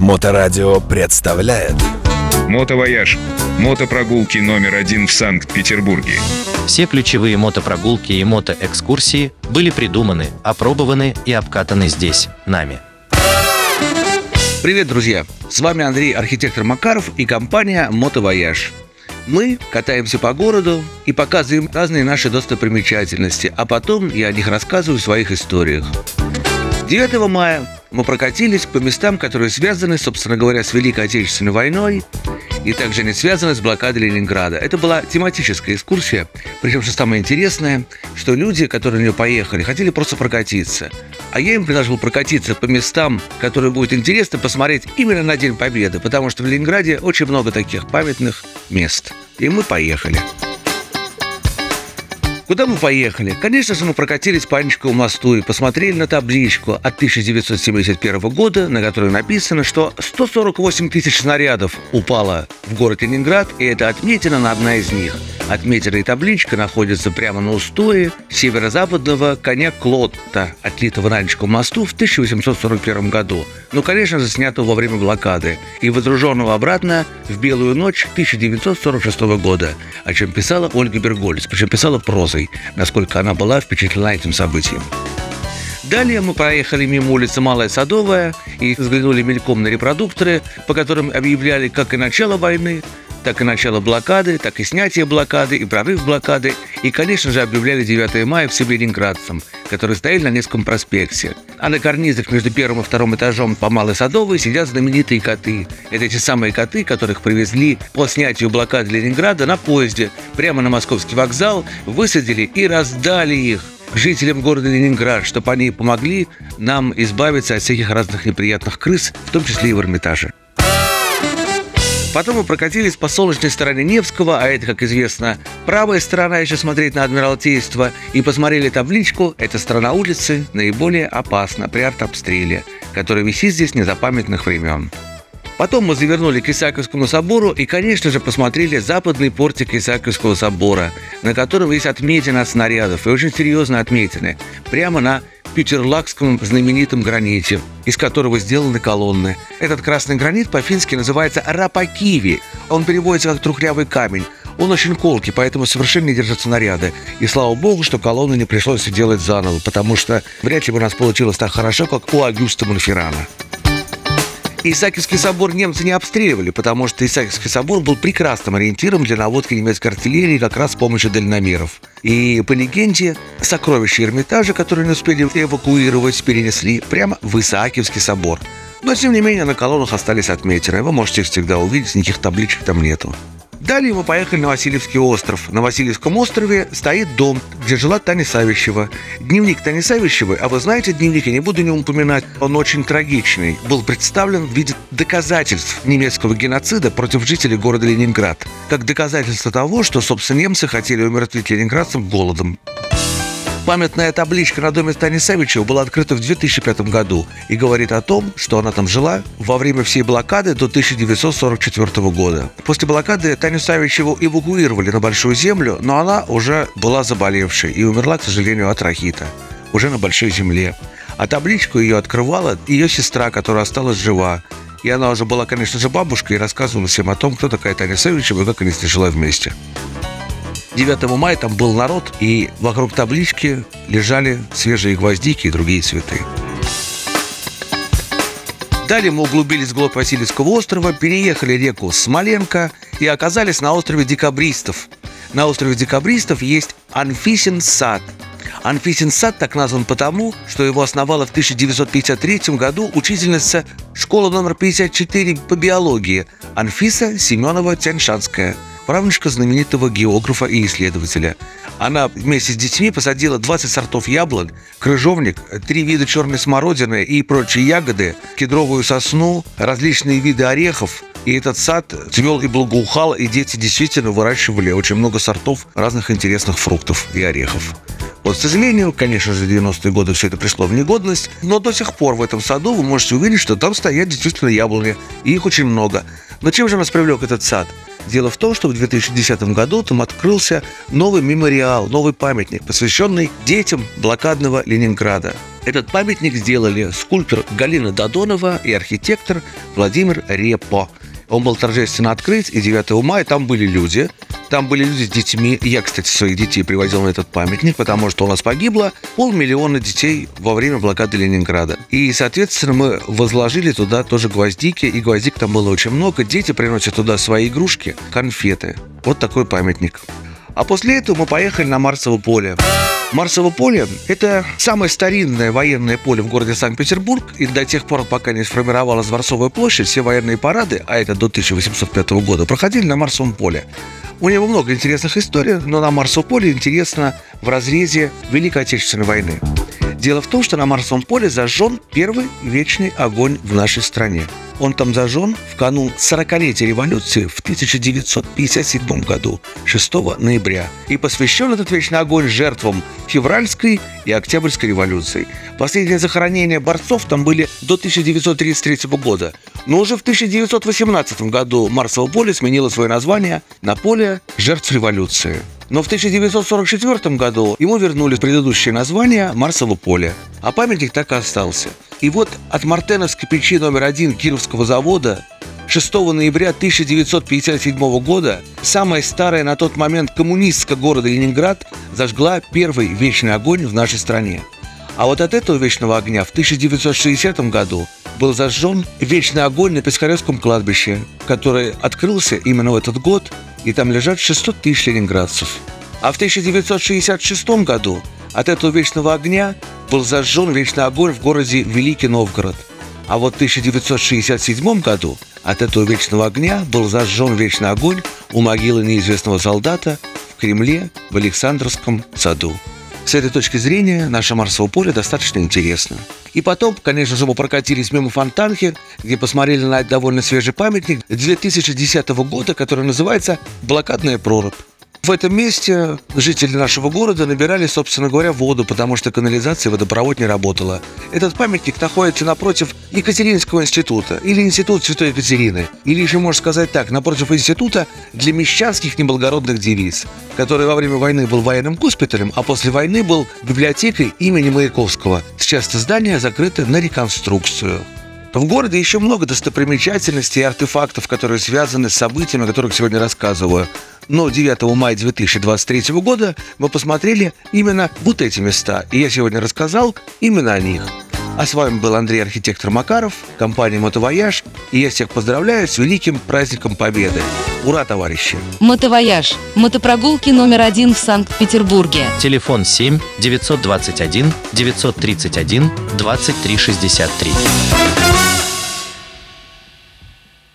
Моторадио представляет Мотовояж. Мотопрогулки номер один в Санкт-Петербурге. Все ключевые мотопрогулки и мотоэкскурсии были придуманы, опробованы и обкатаны здесь, нами. Привет, друзья! С вами Андрей, архитектор Макаров и компания «Мотовояж». Мы катаемся по городу и показываем разные наши достопримечательности, а потом я о них рассказываю в своих историях. 9 мая мы прокатились по местам, которые связаны, собственно говоря, с Великой Отечественной войной и также не связаны с блокадой Ленинграда. Это была тематическая экскурсия, причем, что самое интересное, что люди, которые на нее поехали, хотели просто прокатиться. А я им предложил прокатиться по местам, которые будет интересно посмотреть именно на День Победы, потому что в Ленинграде очень много таких памятных мест. И мы поехали. Куда мы поехали? Конечно же, мы прокатились по Анечкову мосту и посмотрели на табличку от 1971 года, на которой написано, что 148 тысяч снарядов упало в город Ленинград, и это отметина на одна из них. Отметина табличка находятся прямо на устое северо-западного коня Клотта, отлитого на Анечковом мосту в 1841 году. Ну, конечно же, снятого во время блокады и водруженного обратно в белую ночь 1946 года, о чем писала Ольга Бергольц, причем писала прозой насколько она была впечатлена этим событием. Далее мы проехали мимо улицы Малая Садовая и взглянули мельком на репродукторы, по которым объявляли как и начало войны, так и начало блокады, так и снятие блокады, и прорыв блокады, и, конечно же, объявляли 9 мая всем ленинградцам, которые стояли на Невском проспекте. А на карнизах между первым и вторым этажом по Малой Садовой сидят знаменитые коты. Это те самые коты, которых привезли по снятию блокады Ленинграда на поезде прямо на московский вокзал, высадили и раздали их жителям города Ленинград, чтобы они помогли нам избавиться от всяких разных неприятных крыс, в том числе и в Эрмитаже. Потом мы прокатились по солнечной стороне Невского, а это, как известно, правая сторона, если смотреть на Адмиралтейство, и посмотрели табличку «Эта сторона улицы наиболее опасна при артобстреле», который висит здесь незапамятных времен. Потом мы завернули к Исааковскому собору и, конечно же, посмотрели западный портик Исааковского собора, на котором есть отметины от снарядов, и очень серьезно отметины, прямо на петерлакском знаменитом граните, из которого сделаны колонны. Этот красный гранит по-фински называется рапакиви. Он переводится как трухлявый камень. Он очень колкий, поэтому совершенно не держит снаряды. И слава богу, что колонны не пришлось делать заново, потому что вряд ли бы у нас получилось так хорошо, как у Агюста Монферрана. Исаакиевский собор немцы не обстреливали, потому что Исаакиевский собор был прекрасным ориентиром для наводки немецкой артиллерии как раз с помощью дальномеров. И по легенде, сокровища Эрмитажа, которые не успели эвакуировать, перенесли прямо в Исаакиевский собор. Но, тем не менее, на колоннах остались отметины. Вы можете их всегда увидеть, никаких табличек там нету. Далее мы поехали на Васильевский остров. На Васильевском острове стоит дом, где жила Таня Савищева. Дневник Тани Савищевой, а вы знаете дневник, я не буду не упоминать, он очень трагичный, был представлен в виде доказательств немецкого геноцида против жителей города Ленинград. Как доказательство того, что, собственно, немцы хотели умертвить ленинградцев голодом. Памятная табличка на доме Тани Савичева была открыта в 2005 году и говорит о том, что она там жила во время всей блокады до 1944 года. После блокады Таню Савичеву эвакуировали на Большую Землю, но она уже была заболевшей и умерла, к сожалению, от рахита. Уже на Большой Земле. А табличку ее открывала ее сестра, которая осталась жива. И она уже была, конечно же, бабушкой и рассказывала всем о том, кто такая Таня Савичева и как они с ней жила вместе. 9 мая там был народ, и вокруг таблички лежали свежие гвоздики и другие цветы. Далее мы углубились вглубь Васильевского острова, переехали реку Смоленко и оказались на острове Декабристов. На острове Декабристов есть Анфисин сад. Анфисин сад так назван потому, что его основала в 1953 году учительница школы номер 54 по биологии Анфиса Семенова-Тяньшанская – правнучка знаменитого географа и исследователя. Она вместе с детьми посадила 20 сортов яблок, крыжовник, три вида черной смородины и прочие ягоды, кедровую сосну, различные виды орехов, и этот сад цвел и благоухал, и дети действительно выращивали очень много сортов разных интересных фруктов и орехов. Вот, к сожалению, конечно же, в 90-е годы все это пришло в негодность, но до сих пор в этом саду вы можете увидеть, что там стоят действительно яблони, и их очень много. Но чем же нас привлек этот сад? Дело в том, что в 2010 году там открылся новый мемориал, новый памятник, посвященный детям блокадного Ленинграда. Этот памятник сделали скульптор Галина Додонова и архитектор Владимир Репо. Он был торжественно открыт, и 9 мая там были люди. Там были люди с детьми. Я, кстати, своих детей привозил на этот памятник, потому что у нас погибло полмиллиона детей во время блокады Ленинграда. И, соответственно, мы возложили туда тоже гвоздики, и гвоздик там было очень много. Дети приносят туда свои игрушки, конфеты. Вот такой памятник. А после этого мы поехали на Марсово поле. Марсово поле – это самое старинное военное поле в городе Санкт-Петербург, и до тех пор, пока не сформировалась Дворцовая площадь, все военные парады, а это до 1805 года, проходили на Марсовом поле. У него много интересных историй, но на Марсовом поле интересно в разрезе Великой Отечественной войны. Дело в том, что на Марсовом поле зажжен первый вечный огонь в нашей стране. Он там зажжен в канун 40-летия революции в 1957 году, 6 ноября. И посвящен этот вечный огонь жертвам февральской и октябрьской революций. Последние захоронения борцов там были до 1933 года. Но уже в 1918 году Марсово поле сменило свое название на поле жертв революции. Но в 1944 году ему вернули предыдущее название Марсово поле, а памятник так и остался. И вот от Мартеновской печи номер один Кировского завода 6 ноября 1957 года самая старая на тот момент коммунистка города Ленинград зажгла первый вечный огонь в нашей стране. А вот от этого вечного огня в 1960 году был зажжен вечный огонь на Пискаревском кладбище, который открылся именно в этот год и там лежат 600 тысяч ленинградцев. А в 1966 году от этого вечного огня был зажжен вечный огонь в городе Великий Новгород. А вот в 1967 году от этого вечного огня был зажжен вечный огонь у могилы неизвестного солдата в Кремле в Александровском саду. С этой точки зрения наше Марсово поле достаточно интересно. И потом, конечно же, мы прокатились мимо Фонтанки, где посмотрели на довольно свежий памятник 2010 года, который называется «Блокадная прорубь». В этом месте жители нашего города набирали, собственно говоря, воду, потому что канализация и водопровод не работала. Этот памятник находится напротив Екатеринского института или Института Святой Екатерины. Или еще можно сказать так, напротив института для мещанских неблагородных девиц, который во время войны был военным госпиталем, а после войны был библиотекой имени Маяковского. Сейчас это здание закрыто на реконструкцию. В городе еще много достопримечательностей и артефактов, которые связаны с событиями, о которых сегодня рассказываю. Но 9 мая 2023 года мы посмотрели именно вот эти места. И я сегодня рассказал именно о них. А с вами был Андрей Архитектор Макаров, компания «Мотовояж». И я всех поздравляю с великим праздником Победы. Ура, товарищи! Мотовояж. Мотопрогулки номер один в Санкт-Петербурге. Телефон 7 921 931 2363.